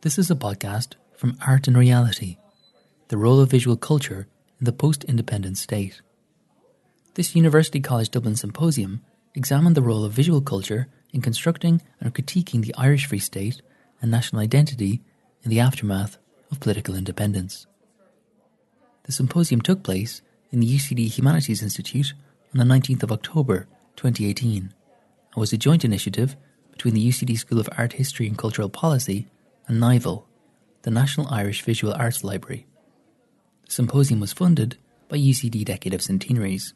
This is a podcast from Art and Reality The Role of Visual Culture in the Post Independent State. This University College Dublin symposium examined the role of visual culture in constructing and critiquing the Irish Free State and national identity in the aftermath of political independence. The symposium took place in the UCD Humanities Institute on the 19th of October 2018 and was a joint initiative between the UCD School of Art History and Cultural Policy and NIVAL, the National Irish Visual Arts Library. The symposium was funded by UCD Decade of Centenaries.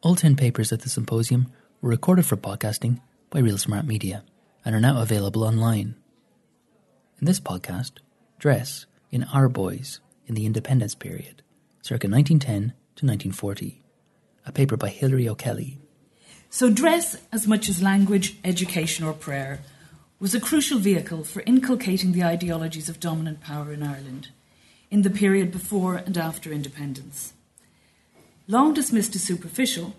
All 10 papers at the symposium were recorded for podcasting by Real Smart Media and are now available online. In this podcast, Dress in Our Boys in the Independence Period, circa 1910 to 1940, a paper by Hilary O'Kelly. So, dress, as much as language, education, or prayer, was a crucial vehicle for inculcating the ideologies of dominant power in Ireland in the period before and after independence. Long dismissed as superficial,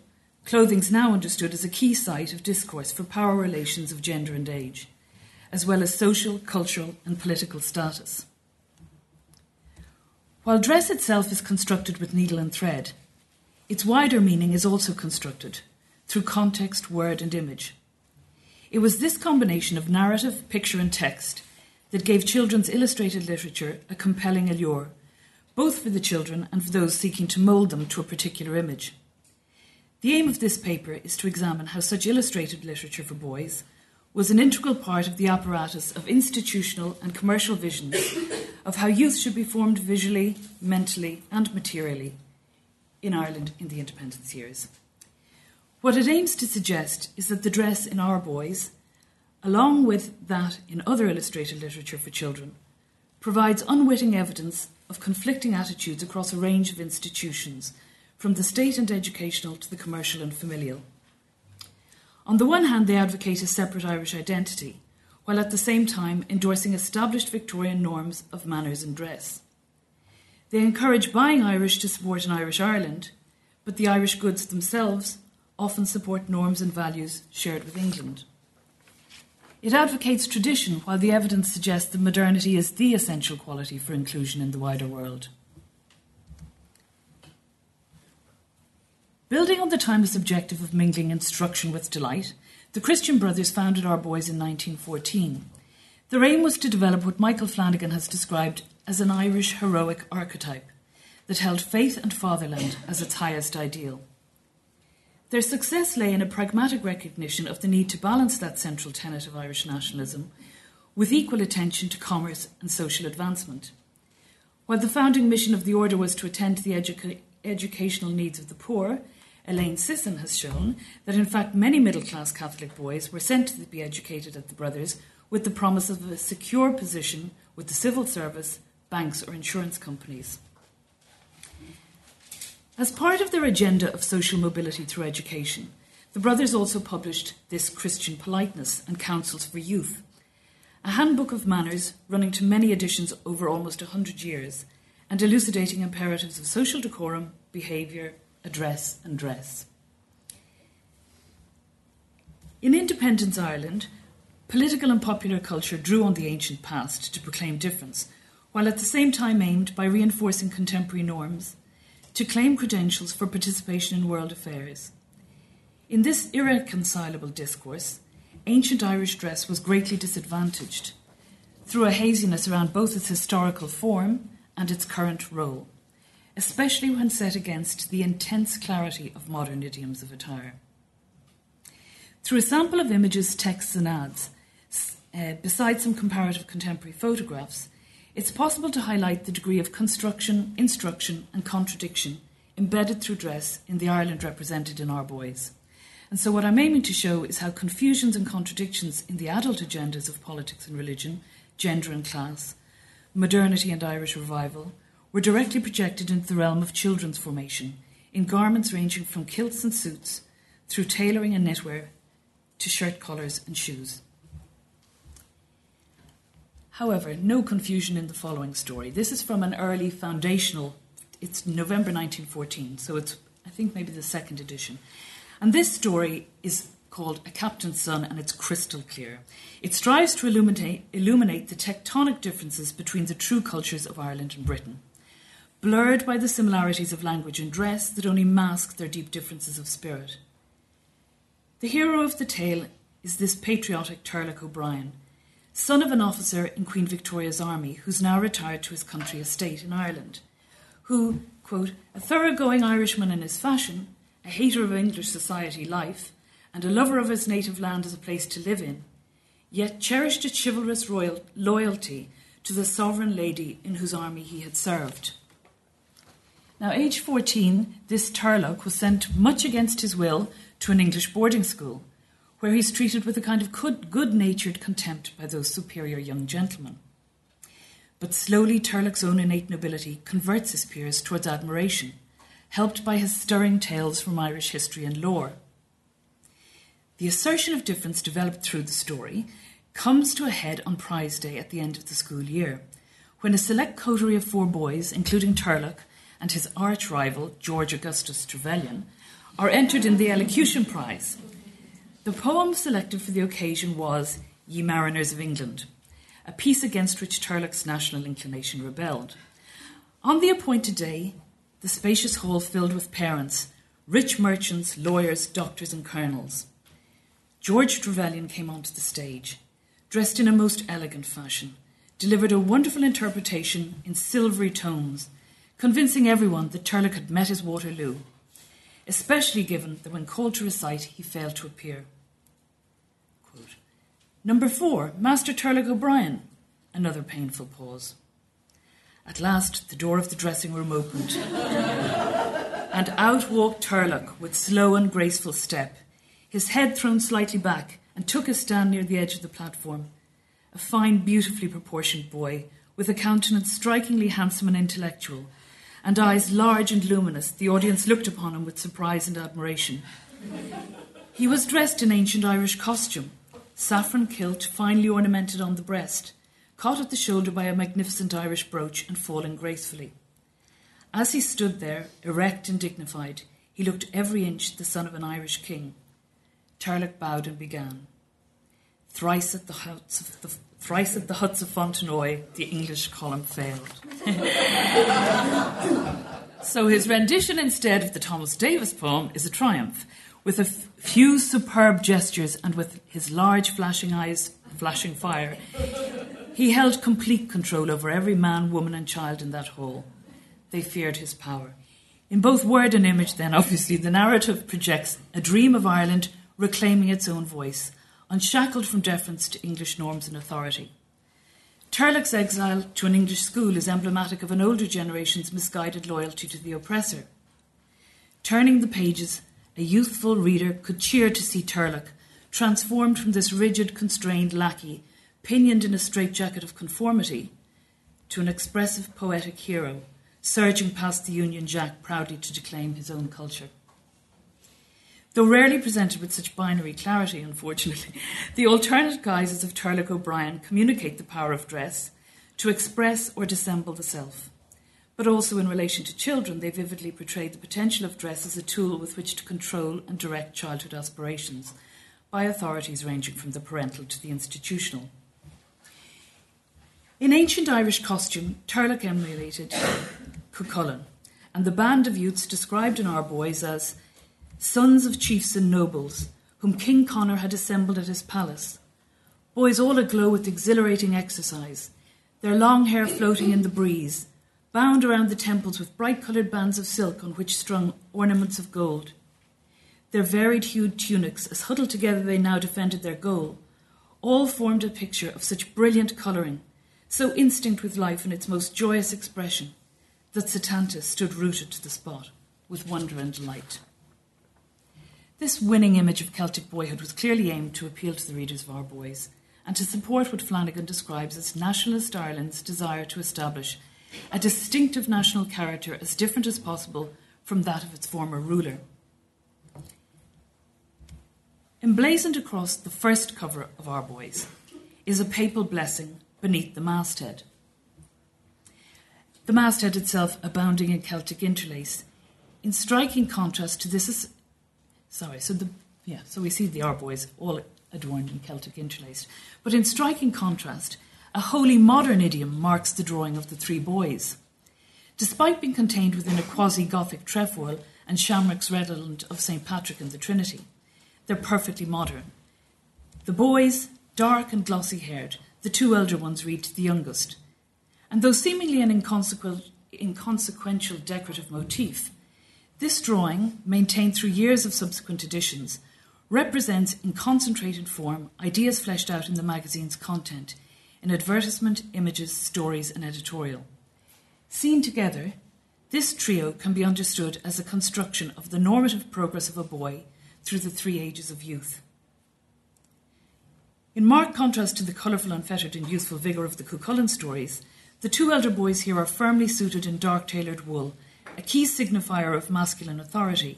clothing's now understood as a key site of discourse for power relations of gender and age, as well as social, cultural, and political status. While dress itself is constructed with needle and thread, its wider meaning is also constructed through context, word, and image. It was this combination of narrative, picture, and text that gave children's illustrated literature a compelling allure, both for the children and for those seeking to mould them to a particular image. The aim of this paper is to examine how such illustrated literature for boys was an integral part of the apparatus of institutional and commercial visions of how youth should be formed visually, mentally, and materially in Ireland in the independence years. What it aims to suggest is that the dress in our boys, along with that in other illustrated literature for children, provides unwitting evidence of conflicting attitudes across a range of institutions, from the state and educational to the commercial and familial. On the one hand, they advocate a separate Irish identity, while at the same time endorsing established Victorian norms of manners and dress. They encourage buying Irish to support an Irish Ireland, but the Irish goods themselves often support norms and values shared with England. It advocates tradition, while the evidence suggests that modernity is the essential quality for inclusion in the wider world. Building on the timeless objective of mingling instruction with delight, the Christian Brothers founded Our Boys in 1914. Their aim was to develop what Michael Flanagan has described as an Irish heroic archetype that held faith and fatherland as its highest ideal. Their success lay in a pragmatic recognition of the need to balance that central tenet of Irish nationalism with equal attention to commerce and social advancement. While the founding mission of the order was to attend to the educa- educational needs of the poor, Elaine Sisson has shown that in fact many middle class Catholic boys were sent to be educated at the Brothers with the promise of a secure position with the civil service, banks, or insurance companies. As part of their agenda of social mobility through education, the brothers also published this Christian Politeness and Counsels for Youth, a handbook of manners running to many editions over almost a hundred years and elucidating imperatives of social decorum, behaviour, address, and dress. In independence Ireland, political and popular culture drew on the ancient past to proclaim difference, while at the same time aimed by reinforcing contemporary norms to claim credentials for participation in world affairs. In this irreconcilable discourse, ancient Irish dress was greatly disadvantaged through a haziness around both its historical form and its current role, especially when set against the intense clarity of modern idioms of attire. Through a sample of images, texts, and ads, uh, besides some comparative contemporary photographs, it's possible to highlight the degree of construction, instruction, and contradiction embedded through dress in the Ireland represented in our boys. And so, what I'm aiming to show is how confusions and contradictions in the adult agendas of politics and religion, gender and class, modernity and Irish revival, were directly projected into the realm of children's formation in garments ranging from kilts and suits through tailoring and knitwear to shirt collars and shoes. However, no confusion in the following story. This is from an early foundational, it's November 1914, so it's, I think, maybe the second edition. And this story is called A Captain's Son, and it's crystal clear. It strives to illuminate, illuminate the tectonic differences between the true cultures of Ireland and Britain, blurred by the similarities of language and dress that only mask their deep differences of spirit. The hero of the tale is this patriotic Turlough O'Brien, son of an officer in Queen Victoria's army who's now retired to his country estate in Ireland, who, quote, a thoroughgoing Irishman in his fashion, a hater of English society life, and a lover of his native land as a place to live in, yet cherished a chivalrous royal loyalty to the sovereign lady in whose army he had served. Now, age 14, this Turlough was sent much against his will to an English boarding school, where he's treated with a kind of good natured contempt by those superior young gentlemen. But slowly, Turlough's own innate nobility converts his peers towards admiration, helped by his stirring tales from Irish history and lore. The assertion of difference developed through the story comes to a head on prize day at the end of the school year, when a select coterie of four boys, including Turlough and his arch rival, George Augustus Trevelyan, are entered in the elocution prize. The poem selected for the occasion was Ye Mariners of England, a piece against which Turlough's national inclination rebelled. On the appointed day, the spacious hall filled with parents, rich merchants, lawyers, doctors, and colonels. George Trevelyan came onto the stage, dressed in a most elegant fashion, delivered a wonderful interpretation in silvery tones, convincing everyone that Turlough had met his Waterloo, especially given that when called to recite, he failed to appear. Number four, Master Turlough O'Brien. Another painful pause. At last, the door of the dressing room opened, and out walked Turlough with slow and graceful step his head thrown slightly back, and took a stand near the edge of the platform. A fine, beautifully proportioned boy, with a countenance strikingly handsome and intellectual, and eyes large and luminous, the audience looked upon him with surprise and admiration. He was dressed in ancient Irish costume, saffron kilt finely ornamented on the breast, caught at the shoulder by a magnificent Irish brooch and falling gracefully. As he stood there, erect and dignified, he looked every inch the son of an Irish king. Turlough bowed and began. Thrice at the huts of the thrice at the huts of Fontenoy, the English column failed. so his rendition instead of the Thomas Davis poem is a triumph, with a f- few superb gestures and with his large flashing eyes flashing fire. He held complete control over every man, woman, and child in that hall. They feared his power. In both word and image, then, obviously, the narrative projects a dream of Ireland reclaiming its own voice, unshackled from deference to English norms and authority. Turlough's exile to an English school is emblematic of an older generation's misguided loyalty to the oppressor. Turning the pages, a youthful reader could cheer to see Turlough, transformed from this rigid, constrained lackey, pinioned in a straitjacket of conformity, to an expressive, poetic hero, surging past the Union Jack proudly to declaim his own culture. Though rarely presented with such binary clarity, unfortunately, the alternate guises of Turlough O'Brien communicate the power of dress to express or dissemble the self. But also in relation to children, they vividly portray the potential of dress as a tool with which to control and direct childhood aspirations by authorities ranging from the parental to the institutional. In ancient Irish costume, Turlough emulated Cuchulainn, and the band of youths described in Our Boys as sons of chiefs and nobles, whom King Conor had assembled at his palace. Boys all aglow with exhilarating exercise, their long hair floating in the breeze, bound around the temples with bright coloured bands of silk on which strung ornaments of gold. Their varied hued tunics, as huddled together they now defended their goal, all formed a picture of such brilliant colouring, so instinct with life in its most joyous expression, that Setanta stood rooted to the spot with wonder and delight. This winning image of Celtic boyhood was clearly aimed to appeal to the readers of Our Boys and to support what Flanagan describes as nationalist Ireland's desire to establish a distinctive national character as different as possible from that of its former ruler. Emblazoned across the first cover of Our Boys is a papal blessing beneath the masthead. The masthead itself abounding in Celtic interlace, in striking contrast to this is, Sorry, so the Yeah, so we see the Our Boys all adorned in Celtic interlaced. But in striking contrast, a wholly modern idiom marks the drawing of the three boys. Despite being contained within a quasi Gothic trefoil and shamrocks redolent of St. Patrick and the Trinity, they're perfectly modern. The boys, dark and glossy haired, the two elder ones read to the youngest. And though seemingly an inconsequential decorative motif, this drawing, maintained through years of subsequent editions, represents in concentrated form ideas fleshed out in the magazine's content in advertisement, images, stories, and editorial. Seen together, this trio can be understood as a construction of the normative progress of a boy through the three ages of youth. In marked contrast to the colourful, unfettered, and youthful vigour of the Cuchulainn stories, the two elder boys here are firmly suited in dark tailored wool, a key signifier of masculine authority,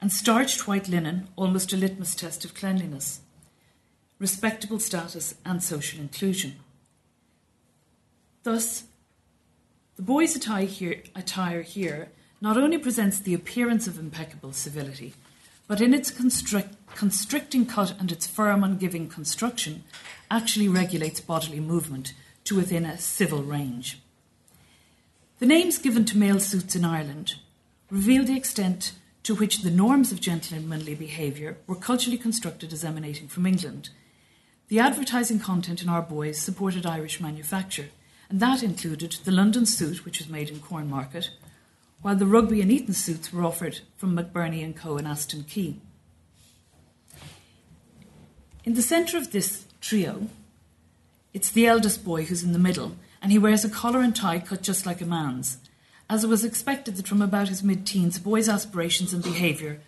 and starched white linen, almost a litmus test of cleanliness, respectable status, and social inclusion. Thus, the boys' attire here, attire here not only presents the appearance of impeccable civility, but in its constrict, constricting cut and its firm, ungiving construction, actually regulates bodily movement to within a civil range. The names given to male suits in Ireland reveal the extent to which the norms of gentlemanly behaviour were culturally constructed as emanating from England. The advertising content in Our Boys supported Irish manufacture, and that included the London suit, which was made in Cornmarket, while the Rugby and Eton suits were offered from McBurney and Co. in Aston Quay. In the centre of this trio, it's the eldest boy who's in the middle, and he wears a collar and tie cut just like a man's as it was expected that from about his mid teens, boy's aspirations and behaviour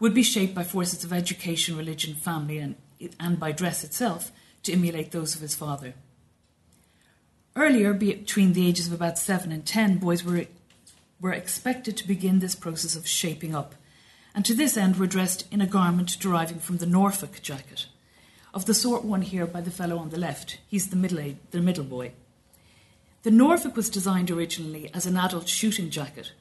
would be shaped by forces of education, religion, family, and, and by dress itself to emulate those of his father. Earlier, between the ages of about seven and ten, boys were, were expected to begin this process of shaping up, and to this end were dressed in a garment deriving from the Norfolk jacket, of the sort worn here by the fellow on the left. He's the middle, the middle boy. The Norfolk was designed originally as an adult shooting jacket,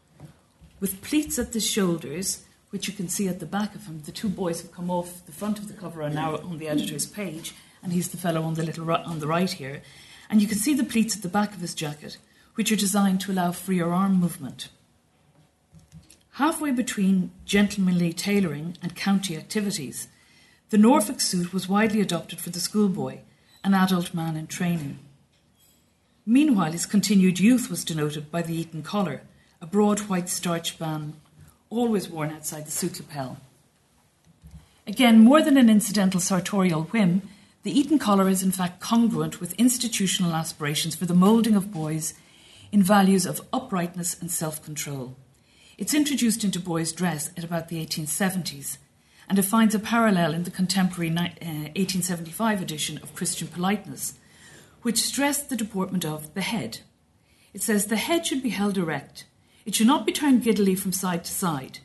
with pleats at the shoulders, which you can see at the back of him. The two boys have come off the front of the cover are now on the editor's page, and he's the fellow on the little on the right here. And you can see the pleats at the back of his jacket, which are designed to allow freer arm movement. Halfway between gentlemanly tailoring and county activities, the Norfolk suit was widely adopted for the schoolboy, an adult man in training. Meanwhile, his continued youth was denoted by the Eton collar, a broad white starched band always worn outside the suit lapel. Again, more than an incidental sartorial whim, the Eton collar is in fact congruent with institutional aspirations for the moulding of boys in values of uprightness and self control. It's introduced into boys' dress at about the 1870s, and it finds a parallel in the contemporary 1875 uh, edition of Christian Politeness, which stressed the deportment of the head. It says the head should be held erect. It should not be turned giddily from side to side.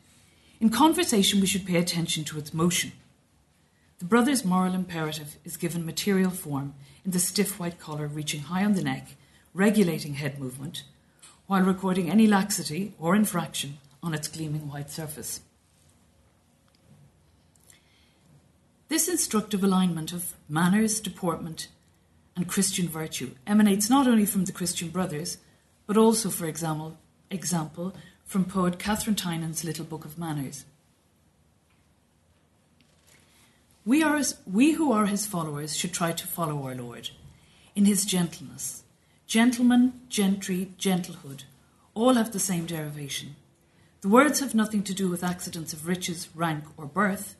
In conversation, we should pay attention to its motion. The brother's moral imperative is given material form in the stiff white collar reaching high on the neck, regulating head movement, while recording any laxity or infraction on its gleaming white surface. This instructive alignment of manners, deportment, and Christian virtue emanates not only from the Christian brothers, but also, for example, example from poet Katharine Tynan's Little Book of Manners. We, are, we who are his followers should try to follow our Lord in his gentleness. Gentleman, gentry, gentlehood all have the same derivation. The words have nothing to do with accidents of riches, rank, or birth.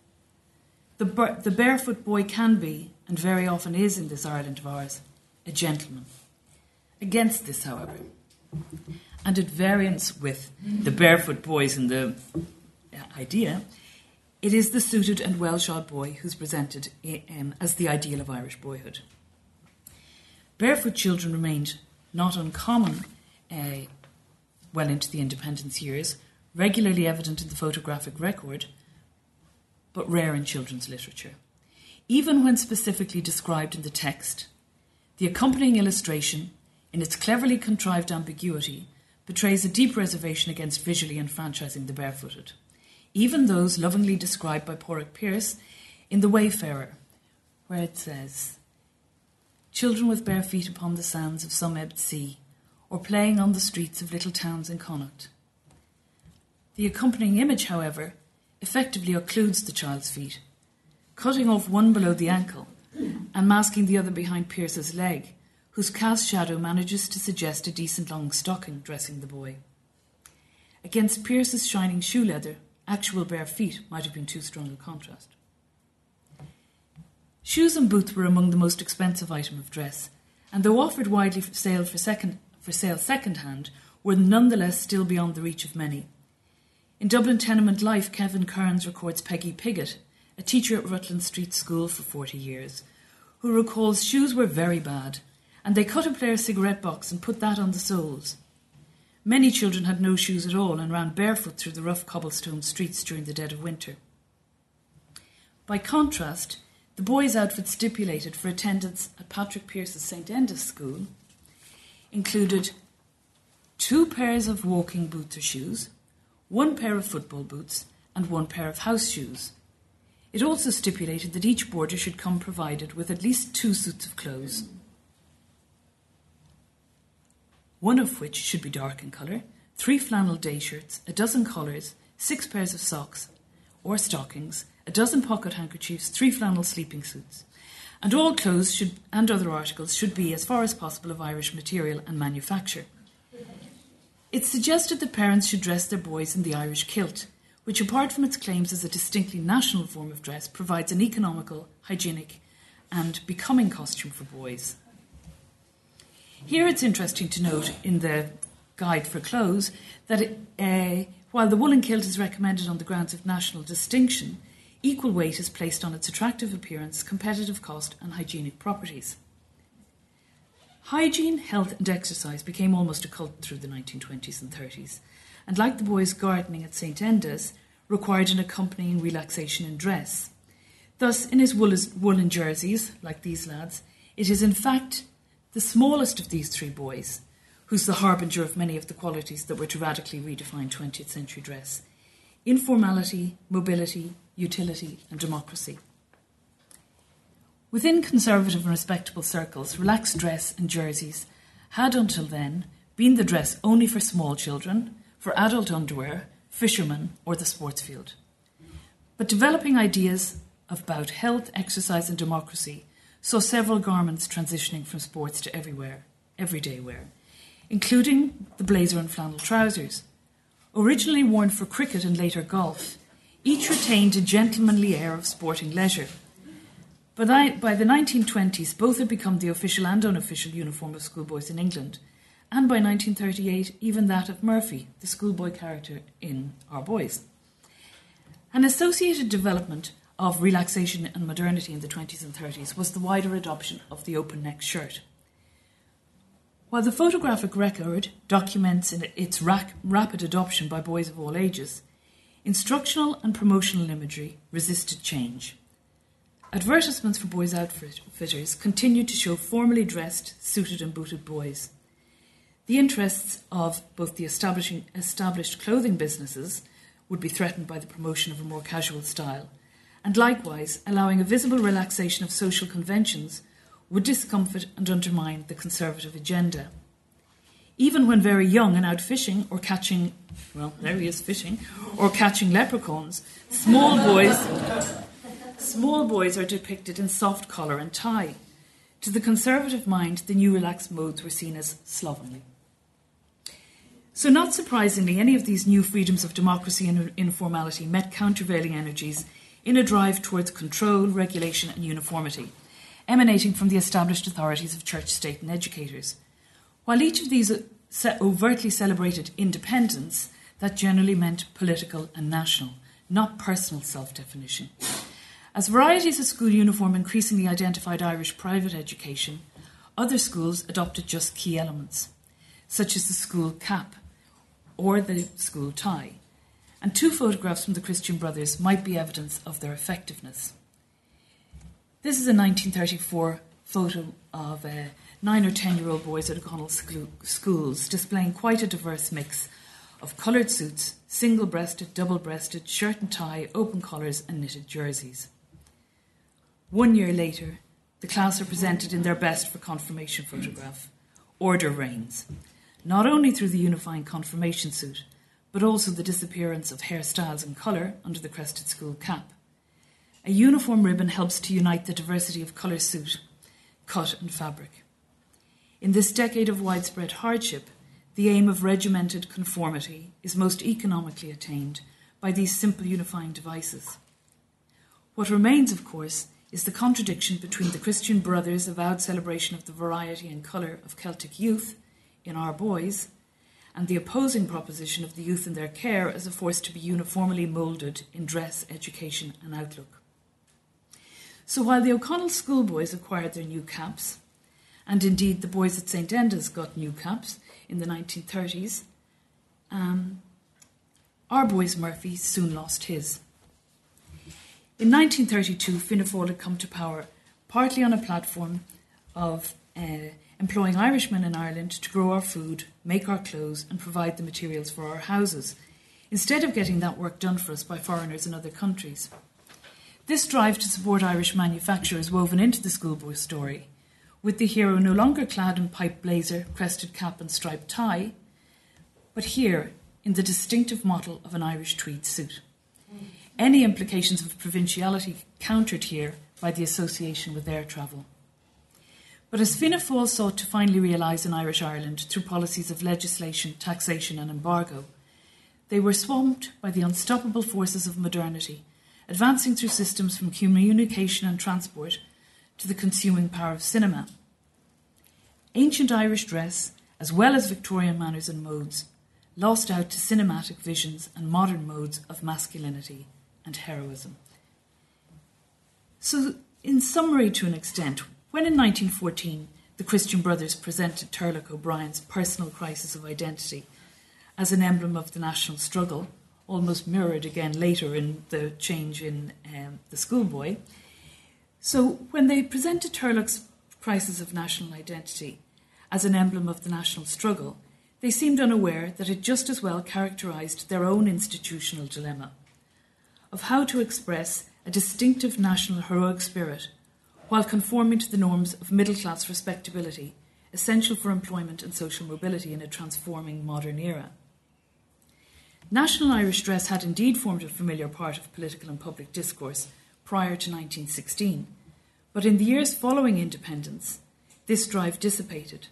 The, the barefoot boy can be, and very often is in this Ireland of ours, a gentleman. Against this, however, and at variance with the barefoot boys and the idea, it is the suited and well shod boy who's presented um, as the ideal of Irish boyhood. Barefoot children remained not uncommon uh, well into the independence years, regularly evident in the photographic record, but rare in children's literature even when specifically described in the text. The accompanying illustration, in its cleverly contrived ambiguity, betrays a deep reservation against visually enfranchising the barefooted. even those lovingly described by Pádraic Pearse in The Wayfarer, where it says, Children with bare feet upon the sands of some ebbed sea, or playing on the streets of little towns in Connacht. The accompanying image, however, effectively occludes the child's feet, cutting off one below the ankle and masking the other behind Pearse's leg, whose cast shadow manages to suggest a decent long stocking dressing the boy. Against Pearse's shining shoe leather, actual bare feet might have been too strong a contrast. Shoes and boots were among the most expensive item of dress, and though offered widely for sale for second for sale second hand, were nonetheless still beyond the reach of many. In Dublin Tenement Life, Kevin Kearns records Peggy Piggott, a teacher at Rutland Street School for 40 years, who recalls shoes were very bad, and they cut a player's cigarette box and put that on the soles. Many children had no shoes at all and ran barefoot through the rough cobblestone streets during the dead of winter. By contrast, the boys' outfit stipulated for attendance at Patrick Pearse's St. Enda's School included two pairs of walking boots or shoes, one pair of football boots, and one pair of house shoes. It also stipulated that each boarder should come provided with at least two suits of clothes, one of which should be dark in colour, three flannel day shirts, a dozen collars, six pairs of socks or stockings, a dozen pocket handkerchiefs, three flannel sleeping suits. And all clothes should, and other articles should be, as far as possible, of Irish material and manufacture. It suggested that parents should dress their boys in the Irish kilt, which, apart from its claims as a distinctly national form of dress, provides an economical, hygienic, and becoming costume for boys. Here it's interesting to note in the guide for clothes that uh, while the woolen kilt is recommended on the grounds of national distinction, equal weight is placed on its attractive appearance, competitive cost, and hygienic properties. Hygiene, health, and exercise became almost a cult through the 1920s and 30s, and like the boys' gardening at St. Enda's, required an accompanying relaxation in dress. Thus, in his woolen jerseys, like these lads, it is in fact the smallest of these three boys who's the harbinger of many of the qualities that were to radically redefine 20th century dress informality, mobility, utility, and democracy. Within conservative and respectable circles, relaxed dress and jerseys had until then been the dress only for small children, for adult underwear, fishermen, or the sports field. But developing ideas about health, exercise, and democracy saw several garments transitioning from sports to everywhere, everyday wear, including the blazer and flannel trousers. Originally worn for cricket and later golf, each retained a gentlemanly air of sporting leisure. But by the 1920s, both had become the official and unofficial uniform of schoolboys in England, and by 1938, even that of Murphy, the schoolboy character in Our Boys. An associated development of relaxation and modernity in the 20s and 30s was the wider adoption of the open neck shirt. While the photographic record documents its rapid adoption by boys of all ages, Instructional and promotional imagery resisted change. Advertisements for boys' outfitters continued to show formally dressed, suited, and booted boys. The interests of both the established clothing businesses would be threatened by the promotion of a more casual style, and likewise, allowing a visible relaxation of social conventions would discomfort and undermine the conservative agenda even when very young and out fishing or catching, well, there he is fishing, or catching leprechauns, small boys, small boys are depicted in soft collar and tie. To the conservative mind, the new relaxed modes were seen as slovenly. So, not surprisingly, any of these new freedoms of democracy and informality met countervailing energies in a drive towards control, regulation, and uniformity, emanating from the established authorities of church, state, and educators. While each of these overtly celebrated independence, that generally meant political and national, not personal self definition. As varieties of school uniform increasingly identified Irish private education, other schools adopted just key elements, such as the school cap or the school tie. And two photographs from the Christian Brothers might be evidence of their effectiveness. This is a 1934 photo of uh, nine or ten year old boys at O'Connell schools, displaying quite a diverse mix of coloured suits, single breasted, double breasted, shirt and tie, open collars, and knitted jerseys. One year later, the class are presented in their best for confirmation photograph. Order reigns, not only through the unifying confirmation suit, but also the disappearance of hairstyles and colour under the crested school cap. A uniform ribbon helps to unite the diversity of colour suit, cut, and fabric. In this decade of widespread hardship, the aim of regimented conformity is most economically attained by these simple unifying devices. What remains, of course, is the contradiction between the Christian Brothers' avowed celebration of the variety and colour of Celtic youth in our boys and the opposing proposition of the youth in their care as a force to be uniformly moulded in dress, education, and outlook. So while the O'Connell schoolboys acquired their new caps, and indeed the boys at St Enda's got new caps in the 1930s, um, our boys Murphy soon lost his. In 1932, Fianna Fáil had come to power partly on a platform of uh, employing Irishmen in Ireland to grow our food, make our clothes, and provide the materials for our houses, instead of getting that work done for us by foreigners in other countries. This drive to support Irish manufacturers woven into the schoolboy story, with the hero no longer clad in pipe blazer, crested cap, and striped tie, but here in the distinctive model of an Irish tweed suit any implications of provinciality countered here by the association with air travel. But as Fianna Fáil sought to finally realise an Irish Ireland through policies of legislation, taxation, and embargo, they were swamped by the unstoppable forces of modernity, advancing through systems from communication and transport to the consuming power of cinema. Ancient Irish dress, as well as Victorian manners and modes, lost out to cinematic visions and modern modes of masculinity and heroism. So, in summary, to an extent, when in 1914 the Christian Brothers presented Turlough O'Brien's personal crisis of identity as an emblem of the national struggle, almost mirrored again later in the change in um, the schoolboy. So, when they presented Turlough's crisis of national identity as an emblem of the national struggle, they seemed unaware that it just as well characterised their own institutional dilemma of how to express a distinctive national heroic spirit while conforming to the norms of middle class respectability essential for employment and social mobility in a transforming modern era. National Irish dress had indeed formed a familiar part of political and public discourse prior to 1916, but in the years following independence, this drive dissipated,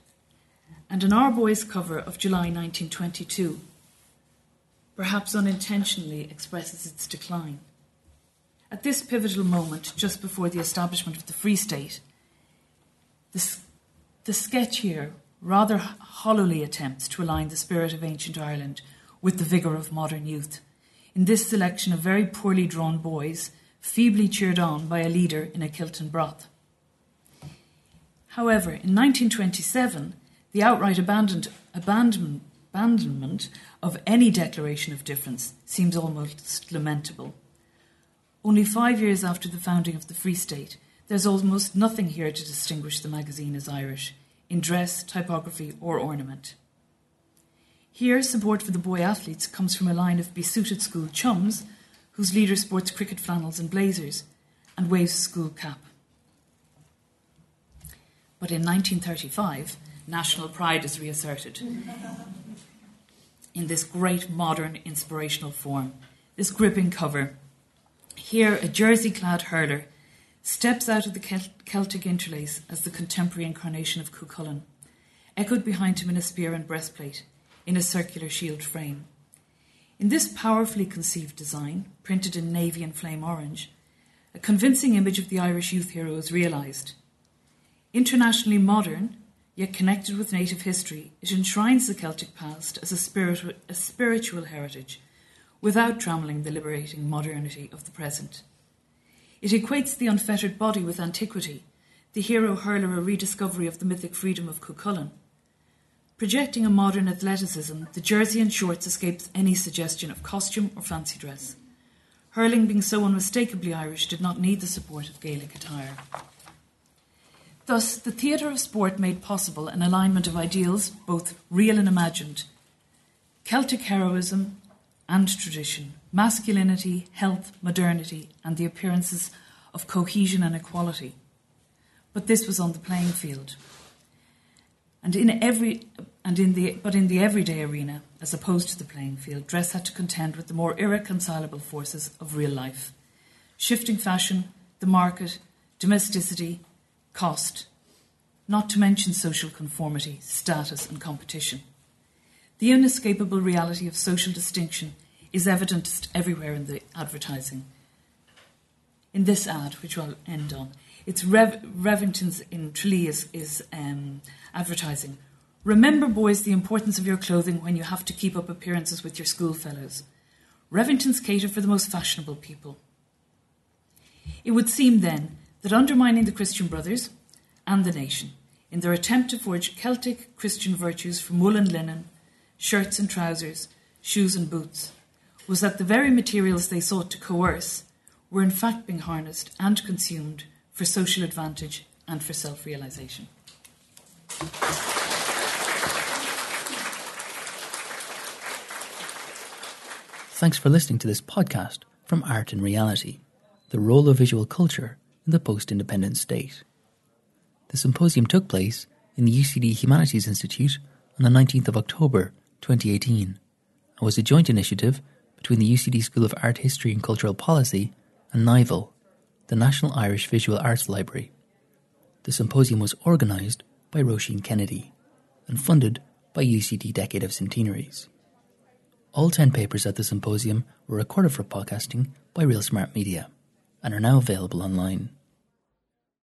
and an Our Boys cover of July 1922 perhaps unintentionally, expresses its decline. At this pivotal moment, just before the establishment of the Free State, the, the sketch here rather hollowly attempts to align the spirit of ancient Ireland with the vigour of modern youth. In this selection of very poorly drawn boys, feebly cheered on by a leader in a kilt and brat. However, in 1927, the outright abandonment, of any declaration of difference seems almost lamentable. Only five years after the founding of the Free State, there's almost nothing here to distinguish the magazine as Irish, in dress, typography, or ornament. Here, support for the boy athletes comes from a line of besuited school chums whose leader sports cricket flannels and blazers and waves a school cap. But in 1935, national pride is reasserted in this great modern inspirational form, this gripping cover. Here, a jersey clad hurler steps out of the Celtic interlace as the contemporary incarnation of Cuchulainn, echoed behind him in a spear and breastplate, in a circular shield frame. In this powerfully conceived design, printed in navy and flame orange, a convincing image of the Irish youth hero is realised. Internationally modern, yet connected with native history, it enshrines the Celtic past as a, spirit, a spiritual heritage without trammeling the liberating modernity of the present. It equates the unfettered body with antiquity, the hero hurler a rediscovery of the mythic freedom of Cuchulainn. Projecting a modern athleticism, the jersey and shorts escapes any suggestion of costume or fancy dress. Hurling being so unmistakably Irish did not need the support of Gaelic attire. Thus, the theatre of sport made possible an alignment of ideals, both real and imagined Celtic heroism and tradition, masculinity, health, modernity, and the appearances of cohesion and equality. But this was on the playing field. And in every and in the but in the everyday arena, as opposed to the playing field, dress had to contend with the more irreconcilable forces of real life. Shifting fashion, the market, domesticity, cost, not to mention social conformity, status, and competition. The inescapable reality of social distinction is evident everywhere in the advertising. In this ad, which I'll end on, it's Rev- Revington's in Tralee is, is um, advertising. Remember, boys, the importance of your clothing when you have to keep up appearances with your schoolfellows. Revingtons cater for the most fashionable people. It would seem then that undermining the Christian brothers and the nation in their attempt to forge Celtic Christian virtues from wool and linen, shirts and trousers, shoes and boots, was that the very materials they sought to coerce were in fact being harnessed and consumed for social advantage and for self realization. Thanks for listening to this podcast from Art and Reality The Role of Visual Culture in the Post Independent State. The symposium took place in the UCD Humanities Institute on the 19th of October 2018 and was a joint initiative between the UCD School of Art History and Cultural Policy and NIVAL, the National Irish Visual Arts Library. The symposium was organised by Roisin Kennedy and funded by UCD Decade of Centenaries. All 10 papers at the symposium were recorded for podcasting by Real Smart Media and are now available online.